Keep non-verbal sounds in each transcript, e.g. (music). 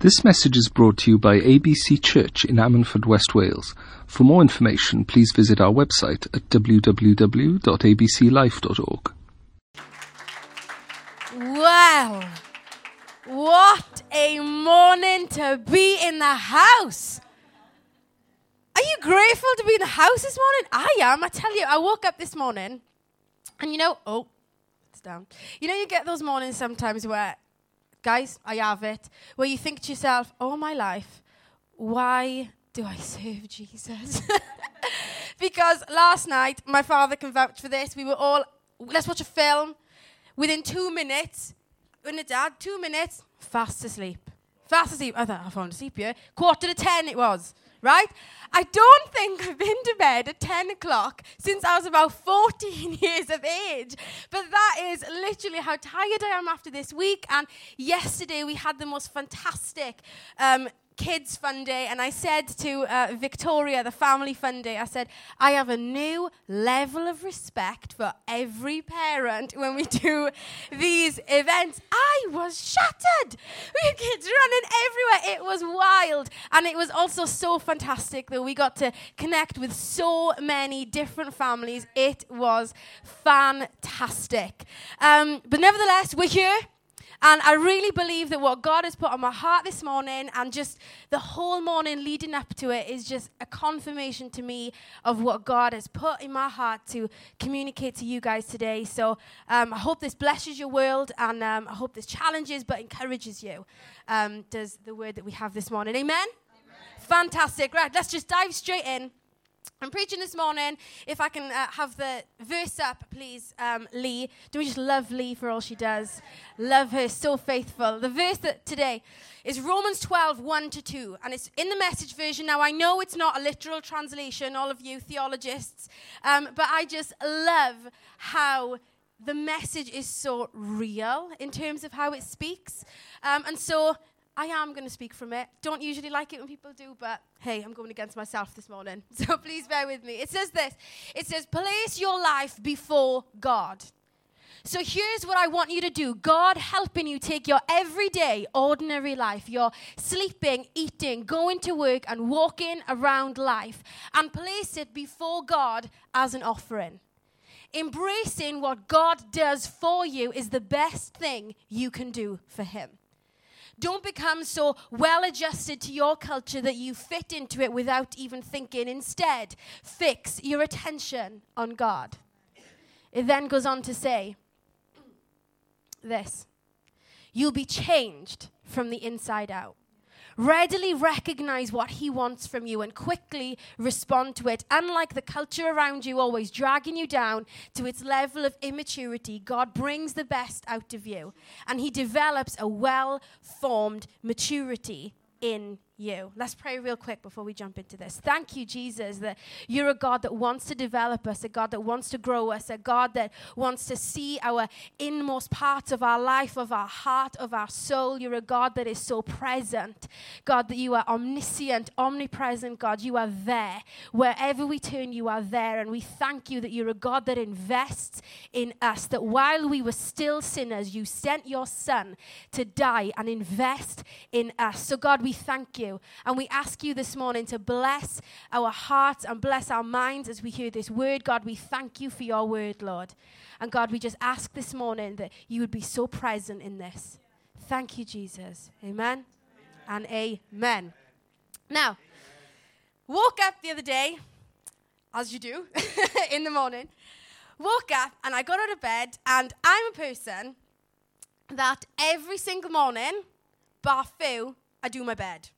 This message is brought to you by ABC Church in Ammanford, West Wales. For more information, please visit our website at www.abclife.org. Well, what a morning to be in the house. Are you grateful to be in the house this morning? I am. I tell you, I woke up this morning and you know, oh, it's down. You know, you get those mornings sometimes where, guys, I have it, where you think to yourself, oh, my life, why do I serve Jesus? (laughs) because last night, my father can vouch for this. We were all, let's watch a film. Within two minutes, when the dad, two minutes, fast asleep. Fast asleep. I thought, I found asleep here. Quarter to ten it was, right? I don't think I've been to bed at 10 o'clock since I was about 14 (laughs) years of age. But that is literally how tired I am after this week. And yesterday we had the most fantastic um, kids fun day and I said to uh, Victoria, the family fun day, I said, I have a new level of respect for every parent when we do these events. I was shattered. We had kids running everywhere. It was wild. And it was also so fantastic that we got to connect with so many different families. It was fantastic. Um, but nevertheless, we're here. And I really believe that what God has put on my heart this morning and just the whole morning leading up to it is just a confirmation to me of what God has put in my heart to communicate to you guys today. So um, I hope this blesses your world and um, I hope this challenges but encourages you. Um, does the word that we have this morning. Amen? Amen? Fantastic. Right, let's just dive straight in. I'm preaching this morning. If I can uh, have the verse up, please, um, Lee. Do we just love Lee for all she does? Love her, so faithful. The verse that today is Romans 12, 1 to 2, and it's in the message version. Now, I know it's not a literal translation, all of you theologists, um, but I just love how the message is so real in terms of how it speaks. Um, and so I am going to speak from it. Don't usually like it when people do, but hey, I'm going against myself this morning. (laughs) So please bear with me. It says this it says, place your life before God. So here's what I want you to do God helping you take your everyday, ordinary life, your sleeping, eating, going to work, and walking around life, and place it before God as an offering. Embracing what God does for you is the best thing you can do for Him. Don't become so well adjusted to your culture that you fit into it without even thinking. Instead, fix your attention on God. It then goes on to say this You'll be changed from the inside out. Readily recognize what he wants from you and quickly respond to it. Unlike the culture around you always dragging you down to its level of immaturity, God brings the best out of you and he develops a well formed maturity in you. Let's pray real quick before we jump into this. Thank you, Jesus, that you're a God that wants to develop us, a God that wants to grow us, a God that wants to see our inmost parts of our life, of our heart, of our soul. You're a God that is so present. God, that you are omniscient, omnipresent, God. You are there. Wherever we turn, you are there. And we thank you that you're a God that invests in us, that while we were still sinners, you sent your Son to die and invest in us. So, God, we thank you. And we ask you this morning to bless our hearts and bless our minds as we hear this word. God, we thank you for your word, Lord. And God, we just ask this morning that you would be so present in this. Thank you, Jesus. Amen, amen. and amen. Now, woke up the other day, as you do (laughs) in the morning, woke up and I got out of bed, and I'm a person that every single morning, bar I do my bed.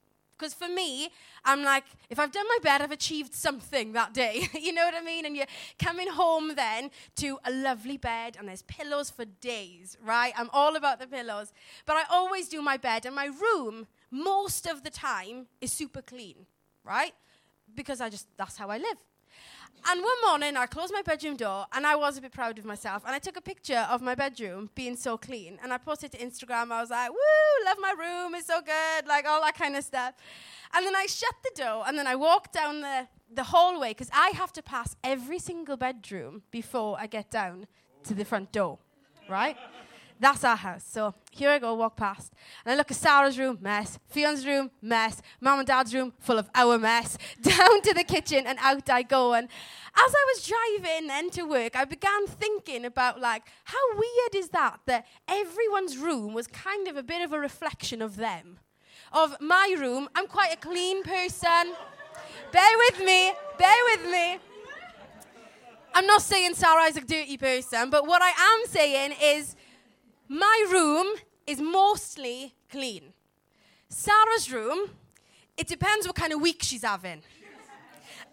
Because for me, I'm like, if I've done my bed, I've achieved something that day. (laughs) you know what I mean? And you're coming home then to a lovely bed, and there's pillows for days, right? I'm all about the pillows. But I always do my bed, and my room, most of the time, is super clean, right? Because I just, that's how I live. And one morning, I closed my bedroom door, and I was a bit proud of myself. And I took a picture of my bedroom being so clean, and I posted to Instagram. I was like, "Woo, love my room, it's so good," like all that kind of stuff. And then I shut the door, and then I walked down the the hallway because I have to pass every single bedroom before I get down to the front door, right? That's our house. So here I go, walk past. And I look at Sarah's room, mess. Fion's room, mess. Mum and Dad's room, full of our mess. (laughs) Down to the kitchen and out I go. And as I was driving into work, I began thinking about like, how weird is that that everyone's room was kind of a bit of a reflection of them. Of my room, I'm quite a clean person. bear with me, bear with me. I'm not saying Sarah is a dirty person, but what I am saying is my room is mostly clean. Sarah's room, it depends what kind of week she's having.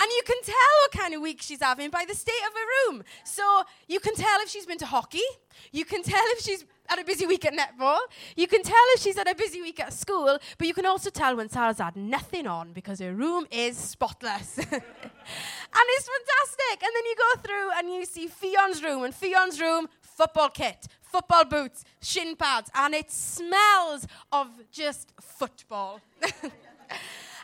And you can tell what kind of week she's having by the state of her room. So you can tell if she's been to hockey. You can tell if she's had a busy week at netball. You can tell if she's had a busy week at school. But you can also tell when Sarah's had nothing on because her room is spotless. (laughs) and it's fantastic. And then you go through and you see Fion's room. And Fion's room, football kit football boots, shin pads, and it smells of just football. (laughs)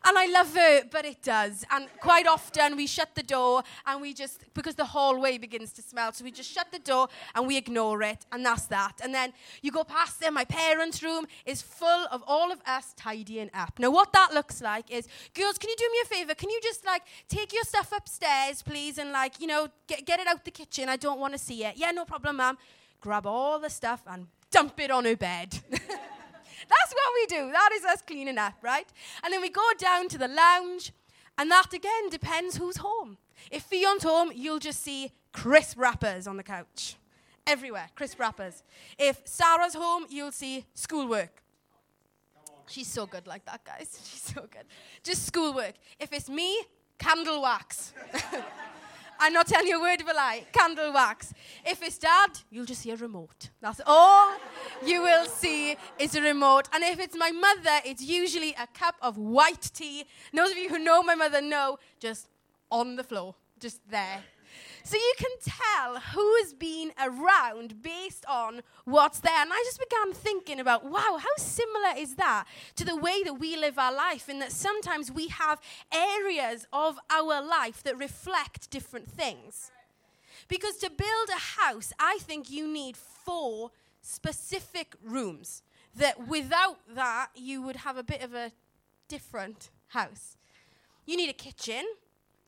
And I love it, but it does. And quite often we shut the door and we just, because the hallway begins to smell, so we just shut the door and we ignore it, and that's that. And then you go past there, my parents' room is full of all of us tidying up. Now, what that looks like is, girls, can you do me a favor? Can you just like take your stuff upstairs, please, and like, you know, get, get it out the kitchen? I don't want to see it. Yeah, no problem, ma'am grab all the stuff and dump it on her bed. (laughs) That's what we do. That is us cleaning up, right? And then we go down to the lounge, and that again depends who's home. If Fion's home, you'll just see crisp wrappers on the couch. Everywhere, crisp wrappers. If Sarah's home, you'll see schoolwork. She's so good like that, guys. (laughs) She's so good. Just schoolwork. If it's me, candle wax. (laughs) I'm not telling you a word of a lie. Candle wax. If it's dad, you'll just see a remote. That's all you will see is a remote. And if it's my mother, it's usually a cup of white tea. Those of you who know my mother know, just on the floor, just there. So you can tell who has been around based on what's there. And I just began thinking about, wow, how similar is that to the way that we live our life? In that sometimes we have areas of our life that reflect different things. Because to build a house, I think you need four specific rooms. That without that, you would have a bit of a different house. You need a kitchen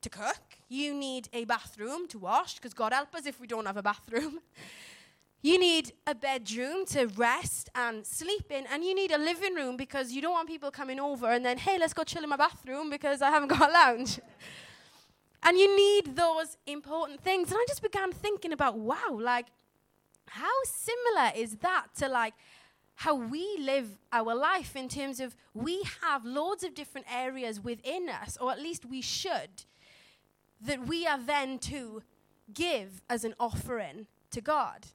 to cook. You need a bathroom to wash, because God help us if we don't have a bathroom. (laughs) You need a bedroom to rest and sleep in, and you need a living room because you don't want people coming over and then, hey, let's go chill in my bathroom because I haven't (laughs) got a lounge. and you need those important things. And I just began thinking about, wow, like, how similar is that to like how we live our life in terms of we have loads of different areas within us, or at least we should, that we are then to give as an offering to God.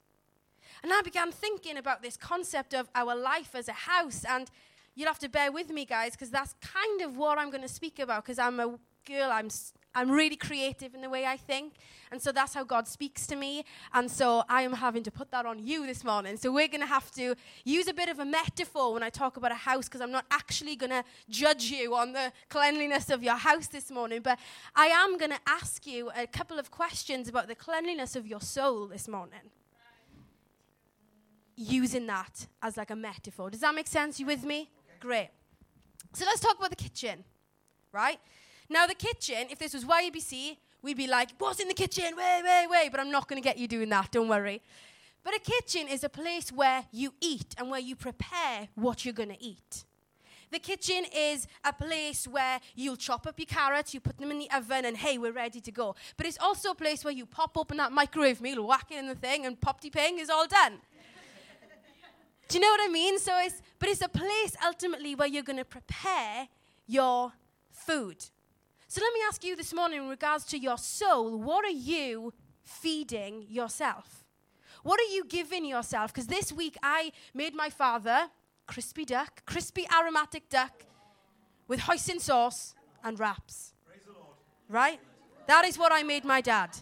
And I began thinking about this concept of our life as a house. And you'll have to bear with me, guys, because that's kind of what I'm going to speak about. Because I'm a girl, I'm I'm really creative in the way I think. And so that's how God speaks to me. And so I am having to put that on you this morning. So we're going to have to use a bit of a metaphor when I talk about a house because I'm not actually going to judge you on the cleanliness of your house this morning. But I am going to ask you a couple of questions about the cleanliness of your soul this morning. Using that as like a metaphor. Does that make sense? You with me? Great. So let's talk about the kitchen, right? Now, the kitchen, if this was YBC, we'd be like, what's in the kitchen? Wait, wait, wait. But I'm not going to get you doing that, don't worry. But a kitchen is a place where you eat and where you prepare what you're going to eat. The kitchen is a place where you'll chop up your carrots, you put them in the oven, and hey, we're ready to go. But it's also a place where you pop open that microwave meal, whack it in the thing, and pop ping is all done. (laughs) Do you know what I mean? So it's, but it's a place ultimately where you're going to prepare your food. So let me ask you this morning in regards to your soul, what are you feeding yourself? What are you giving yourself? Because this week I made my father crispy duck, crispy aromatic duck with hoisin sauce and wraps. Right? That is what I made my dad.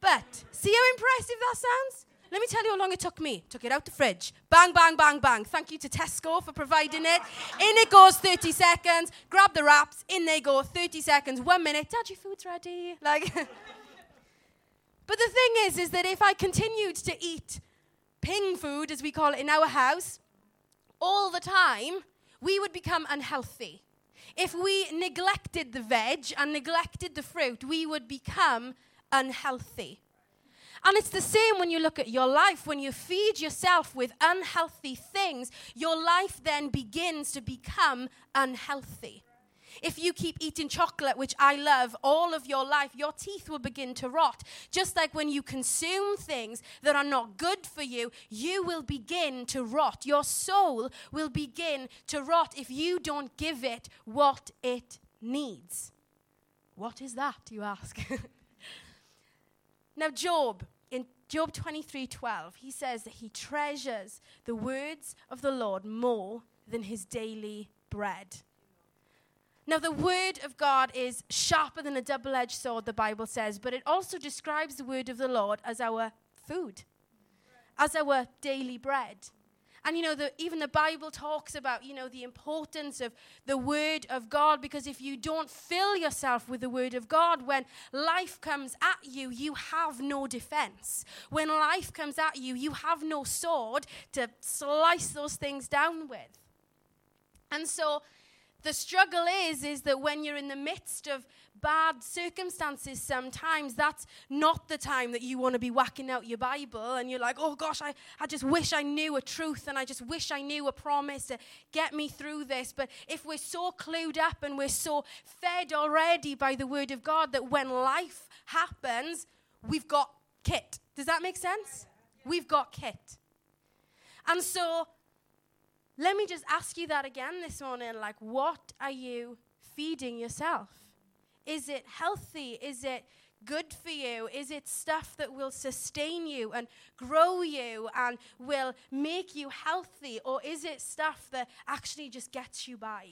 But see how impressive that sounds? Let me tell you how long it took me. Took it out the fridge. Bang, bang, bang, bang. Thank you to Tesco for providing it. In it goes 30 seconds. Grab the wraps. In they go 30 seconds. One minute. Dad, your food's ready. Like. (laughs) but the thing is, is that if I continued to eat ping food, as we call it in our house, all the time, we would become unhealthy. If we neglected the veg and neglected the fruit, we would become unhealthy. And it's the same when you look at your life. When you feed yourself with unhealthy things, your life then begins to become unhealthy. If you keep eating chocolate, which I love, all of your life, your teeth will begin to rot. Just like when you consume things that are not good for you, you will begin to rot. Your soul will begin to rot if you don't give it what it needs. What is that, you ask? (laughs) now, Job, Job 23:12, he says that he treasures the words of the Lord more than his daily bread. Now, the word of God is sharper than a double edged sword, the Bible says, but it also describes the word of the Lord as our food, as our daily bread. And you know, the, even the Bible talks about, you know, the importance of the Word of God because if you don't fill yourself with the Word of God, when life comes at you, you have no defense. When life comes at you, you have no sword to slice those things down with. And so, the struggle is is that when you're in the midst of bad circumstances sometimes that's not the time that you want to be whacking out your bible and you're like oh gosh I, I just wish i knew a truth and i just wish i knew a promise to get me through this. But if we're so clued up and we're so fed already by the word of god that when life happens we've got kit. Does that make sense? We've got kit. And so let me just ask you that again this morning. Like, what are you feeding yourself? Is it healthy? Is it good for you? Is it stuff that will sustain you and grow you and will make you healthy? Or is it stuff that actually just gets you by?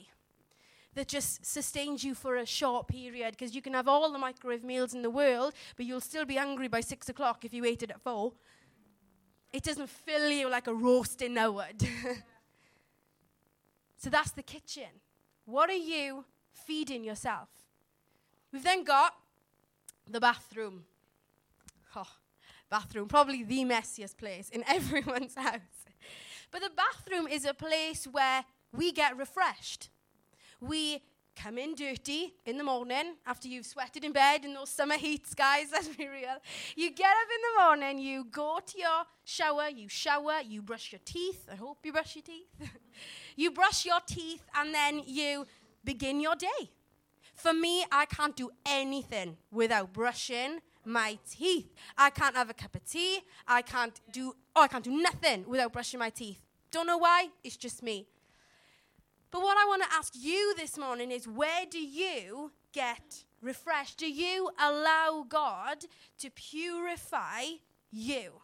That just sustains you for a short period because you can have all the microwave meals in the world, but you'll still be hungry by six o'clock if you ate it at four. It doesn't fill you like a roast in roasting would. (laughs) So that's the kitchen. What are you feeding yourself? We've then got the bathroom. Oh, bathroom, probably the messiest place in (laughs) everyone's house. But the bathroom is a place where we get refreshed. We come in dirty in the morning after you've sweated in bed in those summer heats, guys, (laughs) let's be real. You get up in the morning, you go to your shower, you shower, you brush your teeth. I hope you brush your teeth. (laughs) you brush your teeth, and then you begin your day. For me, I can't do anything without brushing my teeth. I can't have a cup of tea. I can't do, oh, I can't do nothing without brushing my teeth. Don't know why, it's just me. But what I want to ask you this morning is where do you get refreshed? Do you allow God to purify you?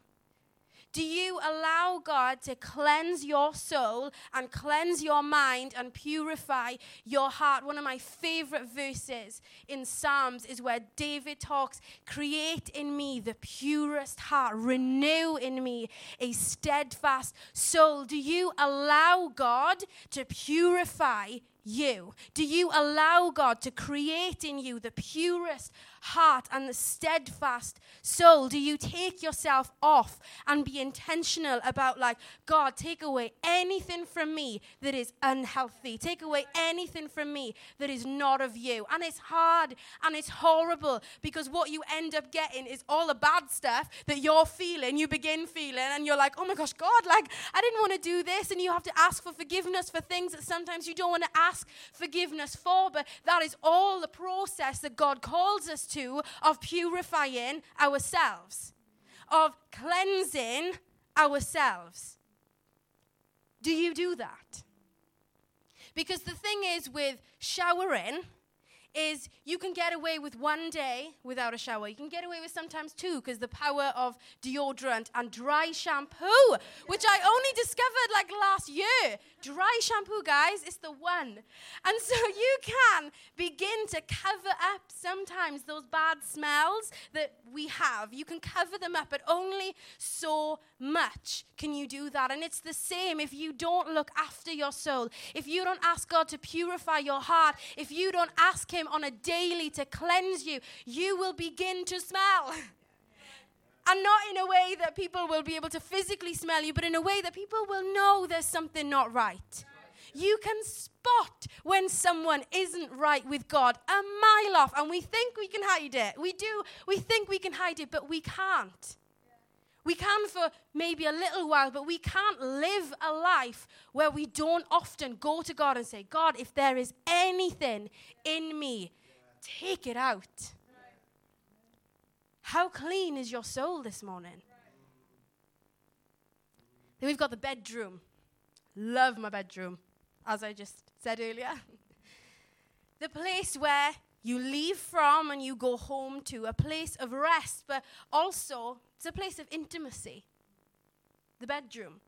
Do you allow God to cleanse your soul and cleanse your mind and purify your heart? One of my favorite verses in Psalms is where David talks, Create in me the purest heart, renew in me a steadfast soul. Do you allow God to purify you? Do you allow God to create in you the purest heart and the steadfast soul? Do you take yourself off and be intentional about, like, God, take away anything from me that is unhealthy? Take away anything from me that is not of you. And it's hard and it's horrible because what you end up getting is all the bad stuff that you're feeling, you begin feeling, and you're like, oh my gosh, God, like, I didn't want to do this. And you have to ask for forgiveness for things that sometimes you don't want to ask forgiveness for. But that is all the process that God calls us to of purifying ourselves, of cleansing ourselves. Do you do that? Because the thing is with showering, is you can get away with one day without a shower. You can get away with sometimes two because the power of deodorant and dry shampoo, which I only discovered like last year. Dry shampoo, guys, is the one. And so (laughs) you can begin to cover up sometimes those bad smells that we have. You can cover them up, but only so much can you do that. And it's the same if you don't look after your soul, if you don't ask God to purify your heart, if you don't ask Him on a daily to cleanse you, you will begin to smell. (laughs) And not in a way that people will be able to physically smell you, but in a way that people will know there's something not right. You can spot when someone isn't right with God a mile off, and we think we can hide it. We do. We think we can hide it, but we can't. We can for maybe a little while, but we can't live a life where we don't often go to God and say, God, if there is anything in me, take it out. How clean is your soul this morning? Then we've got the bedroom. Love my bedroom as I just said earlier. (laughs) the place where you leave from and you go home to, a place of rest, but also it's a place of intimacy. The bedroom.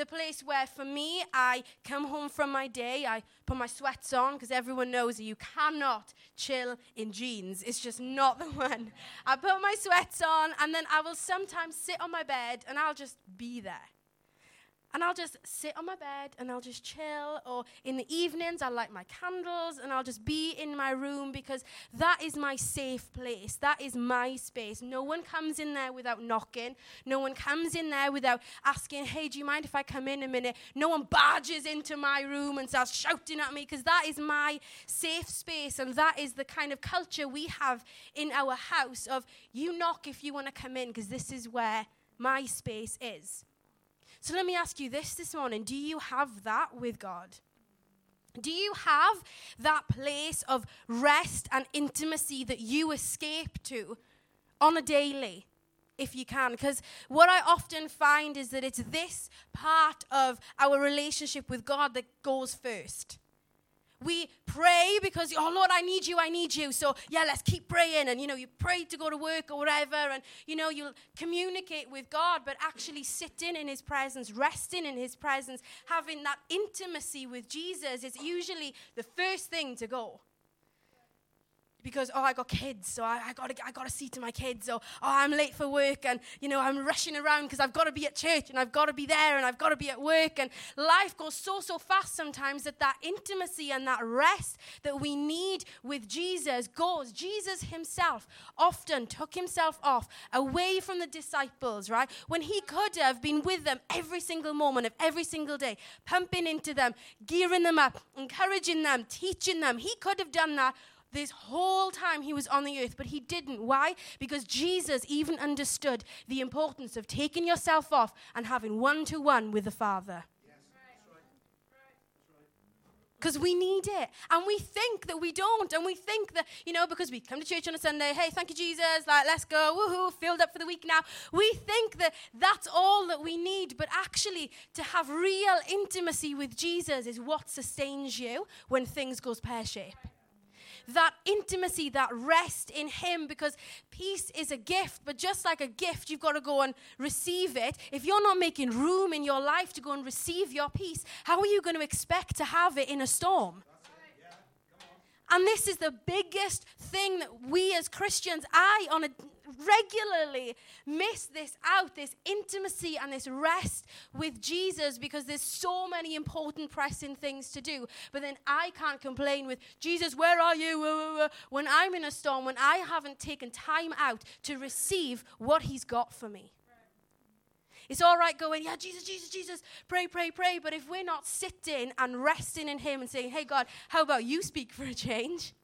The place where, for me, I come home from my day, I put my sweats on because everyone knows that you cannot chill in jeans. It's just not the (laughs) one. I put my sweats on, and then I will sometimes sit on my bed and I'll just be there. And I'll just sit on my bed and I'll just chill. Or in the evenings, I'll light my candles and I'll just be in my room because that is my safe place. That is my space. No one comes in there without knocking. No one comes in there without asking, hey, do you mind if I come in a minute? No one barges into my room and starts shouting at me because that is my safe space. And that is the kind of culture we have in our house of you knock if you want to come in because this is where my space is. So let me ask you this this morning do you have that with God? Do you have that place of rest and intimacy that you escape to on a daily? If you can, because what I often find is that it's this part of our relationship with God that goes first. We pray because, oh Lord, I need you, I need you. So, yeah, let's keep praying. And, you know, you pray to go to work or whatever. And, you know, you'll communicate with God, but actually sitting in His presence, resting in His presence, having that intimacy with Jesus is usually the first thing to go because oh I got kids, so I, I gotta I gotta see to my kids, or oh I'm late for work and you know I'm rushing around because I've got to be at church and I've got to be there and I've got to be at work and life goes so so fast sometimes that that intimacy and that rest that we need with Jesus goes. Jesus himself often took himself off away from the disciples, right? When he could have been with them every single moment of every single day, pumping into them, gearing them up, encouraging them, teaching them. He could have done that this whole time he was on the earth, but he didn't. Why? Because Jesus even understood the importance of taking yourself off and having one to one with the Father. Because we need it. And we think that we don't. And we think that, you know, because we come to church on a Sunday, hey, thank you, Jesus, like, let's go, woohoo, filled up for the week now. We think that that's all that we need. But actually, to have real intimacy with Jesus is what sustains you when things goes pear shaped that intimacy, that rest in Him, because peace is a gift. But just like a gift, you've got to go and receive it. If you're not making room in your life to go and receive your peace, how are you going to expect to have it in a storm? And this is the biggest thing that we as Christians, I on a regularly miss this out, this intimacy and this rest with Jesus because there's so many important pressing things to do. But then I can't complain with Jesus, where are you? When I'm in a storm, when I haven't taken time out to receive what he's got for me. It's all right going, yeah, Jesus, Jesus, Jesus, pray, pray, pray. But if we're not sitting and resting in Him and saying, hey, God, how about you speak for a change?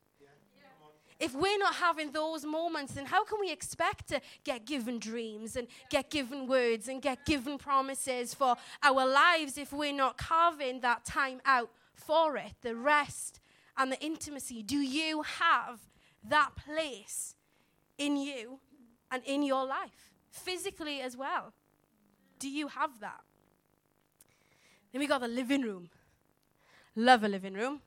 If we're not having those moments, then how can we expect to get given dreams and get given words and get given promises for our lives if we're not carving that time out for it, the rest and the intimacy? Do you have that place in you and in your life, physically as well? Do you have that? Then we got the living room. Love a living room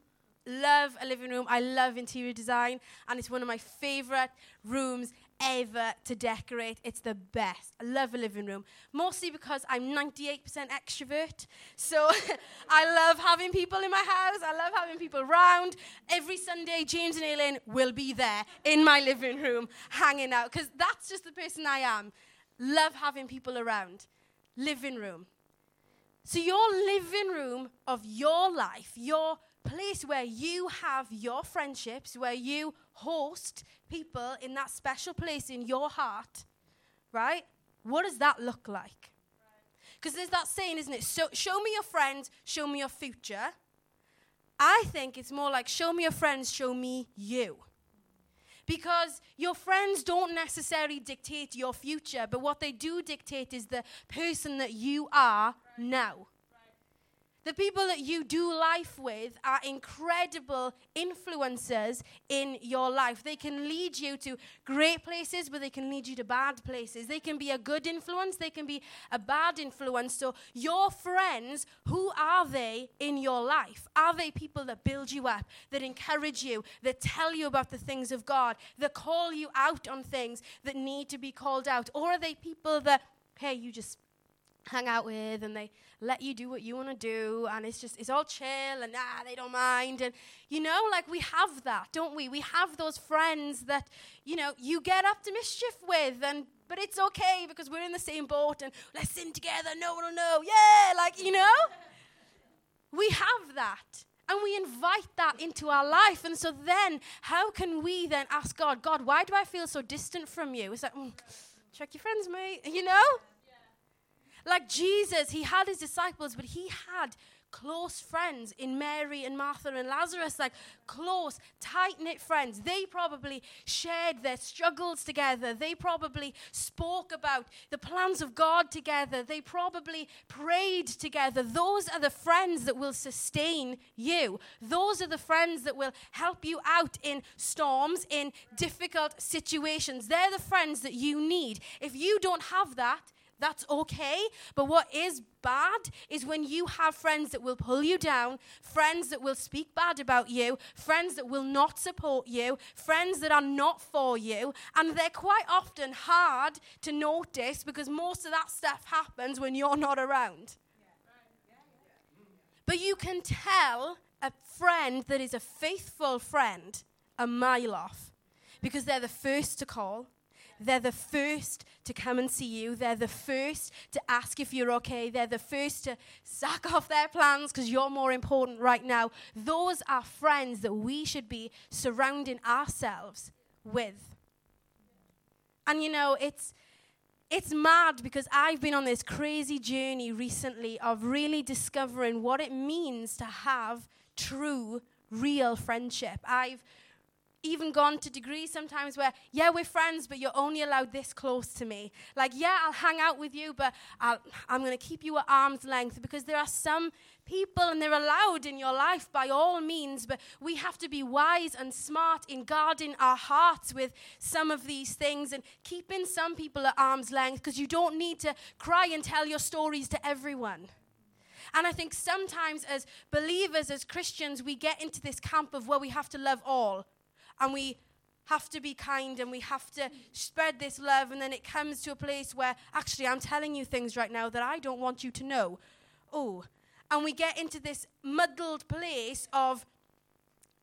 love a living room. I love interior design, and it's one of my favorite rooms ever to decorate. It's the best. I love a living room, mostly because I'm 98% extrovert. So (laughs) I love having people in my house. I love having people around. Every Sunday, James and Aileen will be there in my living room hanging out because that's just the person I am. Love having people around. Living room. So, your living room of your life, your place where you have your friendships, where you host people in that special place in your heart, right? What does that look like? Because there's that saying, isn't it? So, show me your friends, show me your future. I think it's more like show me your friends, show me you. Because your friends don't necessarily dictate your future, but what they do dictate is the person that you are now. The people that you do life with are incredible influencers in your life. They can lead you to great places, but they can lead you to bad places. They can be a good influence, they can be a bad influence. So, your friends, who are they in your life? Are they people that build you up, that encourage you, that tell you about the things of God, that call you out on things that need to be called out? Or are they people that, hey, you just hang out with and they let you do what you want to do and it's just it's all chill and ah they don't mind and you know like we have that don't we? We have those friends that you know you get up to mischief with and but it's okay because we're in the same boat and let's sin together no one will know yeah like you know? We have that and we invite that into our life and so then how can we then ask god god why do i feel so distant from you? It's like mm, check your friends mate you know like Jesus, he had his disciples, but he had close friends in Mary and Martha and Lazarus, like close, tight knit friends. They probably shared their struggles together. They probably spoke about the plans of God together. They probably prayed together. Those are the friends that will sustain you. Those are the friends that will help you out in storms, in difficult situations. They're the friends that you need. If you don't have that, that's okay. But what is bad is when you have friends that will pull you down, friends that will speak bad about you, friends that will not support you, friends that are not for you. And they're quite often hard to notice because most of that stuff happens when you're not around. But you can tell a friend that is a faithful friend a mile off because they're the first to call they're the first to come and see you. They're the first to ask if you're okay. They're the first to sack off their plans because you're more important right now. Those are friends that we should be surrounding ourselves with. And you know, it's it's mad because I've been on this crazy journey recently of really discovering what it means to have true, real friendship. I've even gone to degrees sometimes where, yeah, we're friends, but you're only allowed this close to me. Like, yeah, I'll hang out with you, but i am going to keep you at arm's length because there are some people and they're allowed in your life by all means, but we have to be wise and smart in guarding our hearts with some of these things and keeping some people at arm's length because you don't need to cry and tell your stories to everyone. And I think sometimes as believers, as Christians, we get into this camp of where we have to love all and we have to be kind and we have to spread this love. And then it comes to a place where actually I'm telling you things right now that I don't want you to know. Oh, and we get into this muddled place of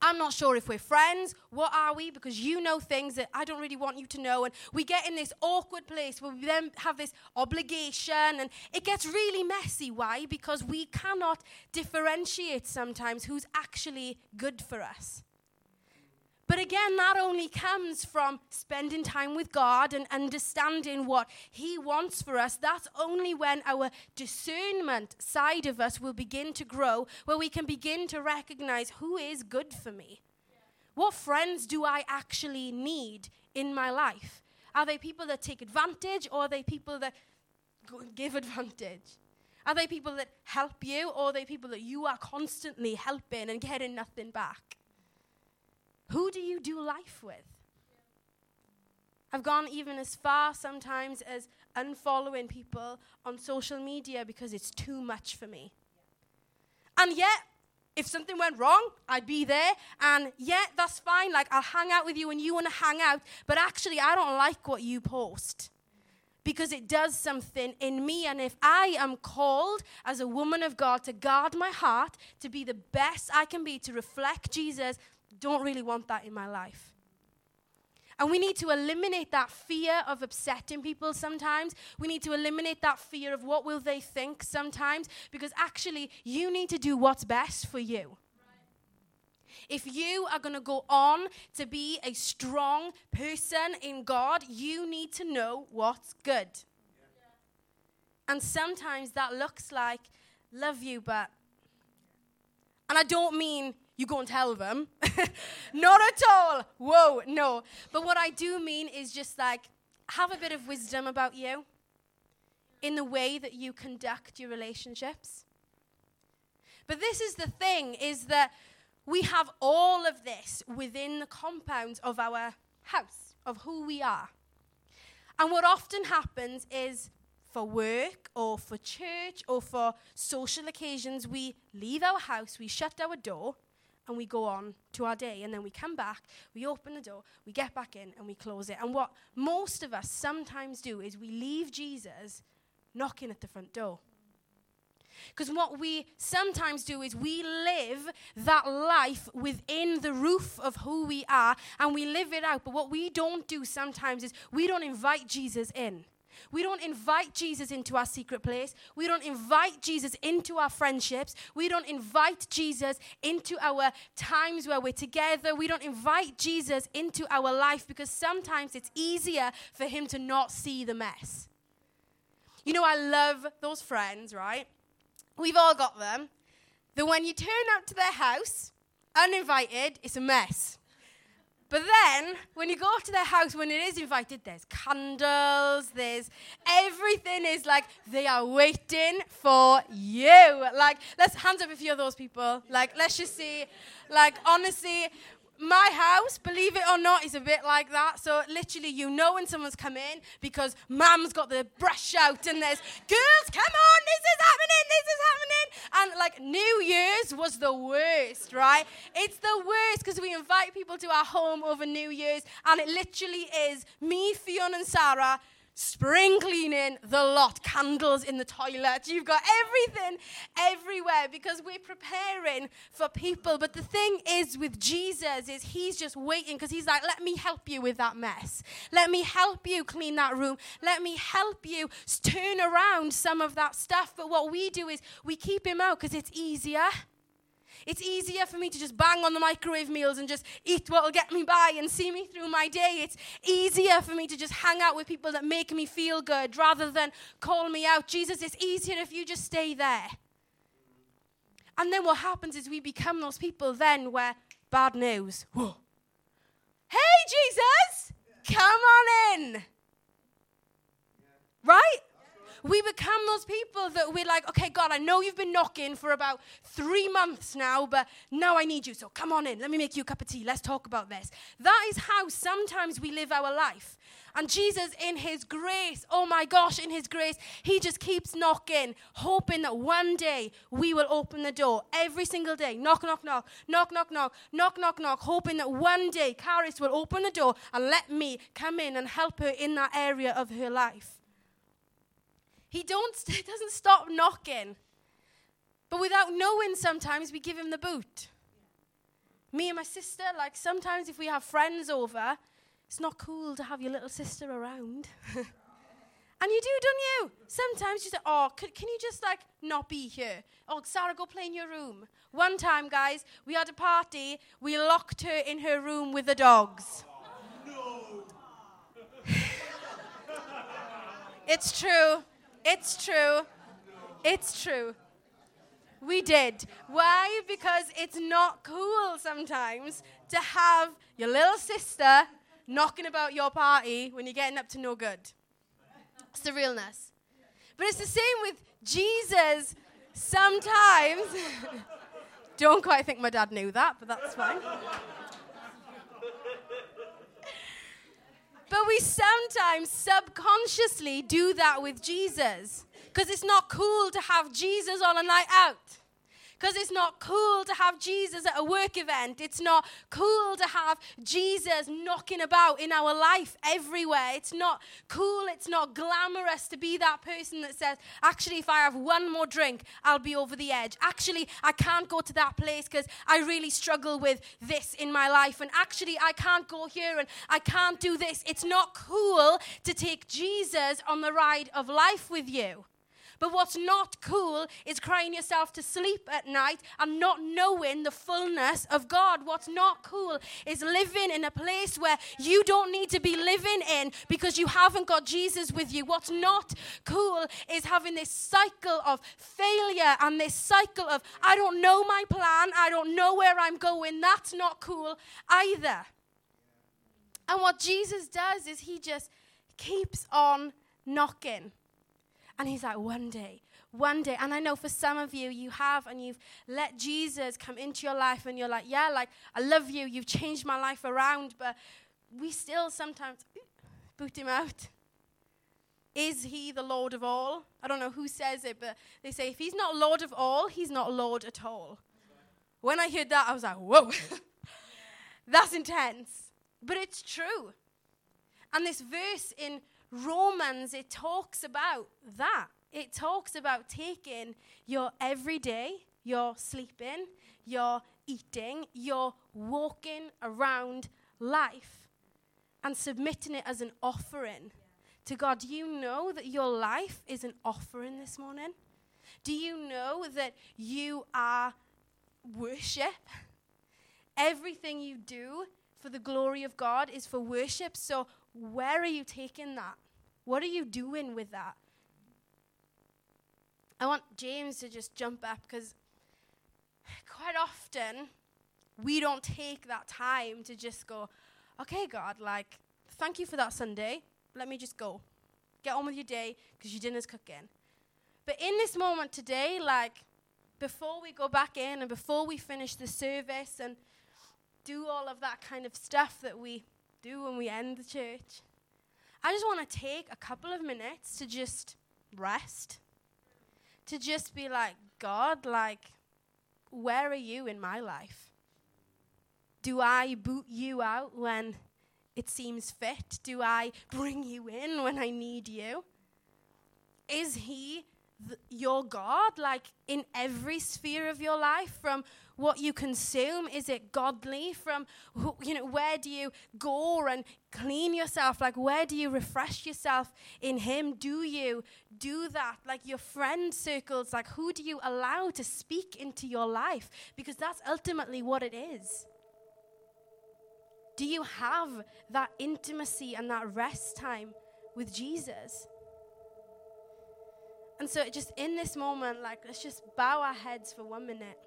I'm not sure if we're friends. What are we? Because you know things that I don't really want you to know. And we get in this awkward place where we then have this obligation and it gets really messy. Why? Because we cannot differentiate sometimes who's actually good for us. But again, that only comes from spending time with God and understanding what He wants for us. That's only when our discernment side of us will begin to grow, where we can begin to recognize who is good for me. What friends do I actually need in my life? Are they people that take advantage or are they people that give (laughs) advantage? Are they people that help you or are they people that you are constantly helping and getting nothing back? Who do you do life with? I've gone even as far sometimes as unfollowing people on social media because it's too much for me. And yet, if something went wrong, I'd be there. And yet, that's fine. Like, I'll hang out with you and you want to hang out. But actually, I don't like what you post because it does something in me. And if I am called as a woman of God to guard my heart, to be the best I can be, to reflect Jesus, don't really want that in my life. And we need to eliminate that fear of upsetting people sometimes. We need to eliminate that fear of what will they think sometimes because actually you need to do what's best for you. If you are going to go on to be a strong person in God, you need to know what's good. And sometimes that looks like, love you, but. And I don't mean you go and tell them. (laughs) Not at all. Whoa, no. But what I do mean is just like, have a bit of wisdom about you in the way that you conduct your relationships. But this is the thing is that we have all of this within the compounds of our house, of who we are. And what often happens is for work or for church or for social occasions, we leave our house, we shut our door, and we go on to our day. And then we come back, we open the door, we get back in, and we close it. And what most of us sometimes do is we leave Jesus knocking at the front door. Because what we sometimes do is we live that life within the roof of who we are and we live it out. But what we don't do sometimes is we don't invite Jesus in. We don't invite Jesus into our secret place. We don't invite Jesus into our friendships. We don't invite Jesus into our times where we're together. We don't invite Jesus into our life because sometimes it's easier for him to not see the mess. You know, I love those friends, right? We've all got them. That when you turn up to their house, uninvited, it's a mess. But then, when you go to their house, when it is invited, there's candles, there's everything is like they are waiting for you. Like, let's hands up few of those people. Like, let's just see. Like, honestly, my house, believe it or not, is a bit like that. So literally, you know when someone's come in because mum's got the brush out and there's girls, come on, this is happening, this is happening. And like New Year's was the worst, right? It's the worst because we invite people to our home over New Year's and it literally is me, Fiona, and Sarah spring cleaning the lot, candles in the toilet. You've got everything everywhere because we're preparing for people. But the thing is with Jesus is he's just waiting because he's like, let me help you with that mess. Let me help you clean that room. Let me help you turn around some of that stuff. But what we do is we keep him out because it's easier. It's easier for me to just bang on the microwave meals and just eat what'll get me by and see me through my day. It's easier for me to just hang out with people that make me feel good rather than call me out. Jesus, it's easier if you just stay there. And then what happens is we become those people then where bad news. Whoa. Hey, Jesus, come on in. Right? We become those people that we're like, okay, God, I know you've been knocking for about three months now, but now I need you. So come on in. Let me make you a cup of tea. Let's talk about this. That is how sometimes we live our life. And Jesus, in His grace, oh my gosh, in His grace, He just keeps knocking, hoping that one day we will open the door every single day. Knock, knock, knock, knock, knock, knock, knock, knock, knock, hoping that one day Caris will open the door and let me come in and help her in that area of her life. He don't, (laughs) doesn't stop knocking. But without knowing, sometimes we give him the boot. Me and my sister, like sometimes if we have friends over, it's not cool to have your little sister around. (laughs) and you do, don't you? Sometimes you say, oh, can, can you just like not be here? Oh, Sarah, go play in your room. One time, guys, we had a party. We locked her in her room with the dogs. Oh, no. (laughs) it's true. It's true. It's true. We did. Why? Because it's not cool sometimes to have your little sister knocking about your party when you're getting up to no good. It's the realness. But it's the same with Jesus sometimes. (laughs) Don't quite think my dad knew that, but that's fine. But we sometimes subconsciously do that with Jesus because it's not cool to have Jesus on a night out. Because it's not cool to have Jesus at a work event. It's not cool to have Jesus knocking about in our life everywhere. It's not cool. It's not glamorous to be that person that says, actually, if I have one more drink, I'll be over the edge. Actually, I can't go to that place because I really struggle with this in my life. And actually, I can't go here and I can't do this. It's not cool to take Jesus on the ride of life with you. But what's not cool is crying yourself to sleep at night and not knowing the fullness of God. What's not cool is living in a place where you don't need to be living in because you haven't got Jesus with you. What's not cool is having this cycle of failure and this cycle of, I don't know my plan, I don't know where I'm going. That's not cool either. And what Jesus does is he just keeps on knocking. And he's like, one day, one day. And I know for some of you, you have, and you've let Jesus come into your life, and you're like, yeah, like, I love you. You've changed my life around. But we still sometimes (clears throat) boot him out. Is he the Lord of all? I don't know who says it, but they say if he's not Lord of all, he's not Lord at all. When I heard that, I was like, whoa, (laughs) that's intense. But it's true. And this verse in Romans, it talks about that. It talks about taking your everyday, your sleeping, your eating, your walking around life and submitting it as an offering to God. Do you know that your life is an offering this morning? Do you know that you are worship? (laughs) Everything you do for the glory of God is for worship. So, where are you taking that? What are you doing with that? I want James to just jump up because quite often we don't take that time to just go, okay, God, like, thank you for that Sunday. Let me just go. Get on with your day because your dinner's cooking. But in this moment today, like, before we go back in and before we finish the service and do all of that kind of stuff that we do when we end the church. I just want to take a couple of minutes to just rest. To just be like, God, like, where are you in my life? Do I boot you out when it seems fit? Do I bring you in when I need you? Is He your God, like in every sphere of your life, from what you consume? Is it godly? From, you know, where do you go and clean yourself? Like, where do you refresh yourself in Him? Do you do that? Like, your friend circles, like, who do you allow to speak into your life? Because that's ultimately what it is. Do you have that intimacy and that rest time with Jesus? And so, just in this moment, like, let's just bow our heads for one minute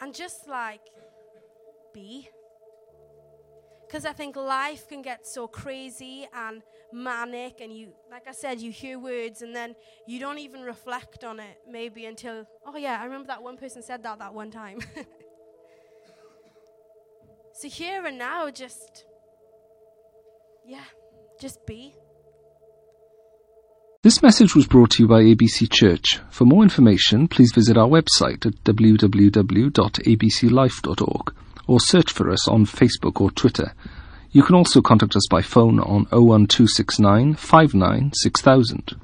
and just like be. Because I think life can get so crazy and manic, and you, like I said, you hear words and then you don't even reflect on it maybe until, oh yeah, I remember that one person said that that one time. (laughs) so here and now, just, yeah, just be. This message was brought to you by ABC Church. For more information, please visit our website at www.abclife.org or search for us on Facebook or Twitter. You can also contact us by phone on 01269 596000.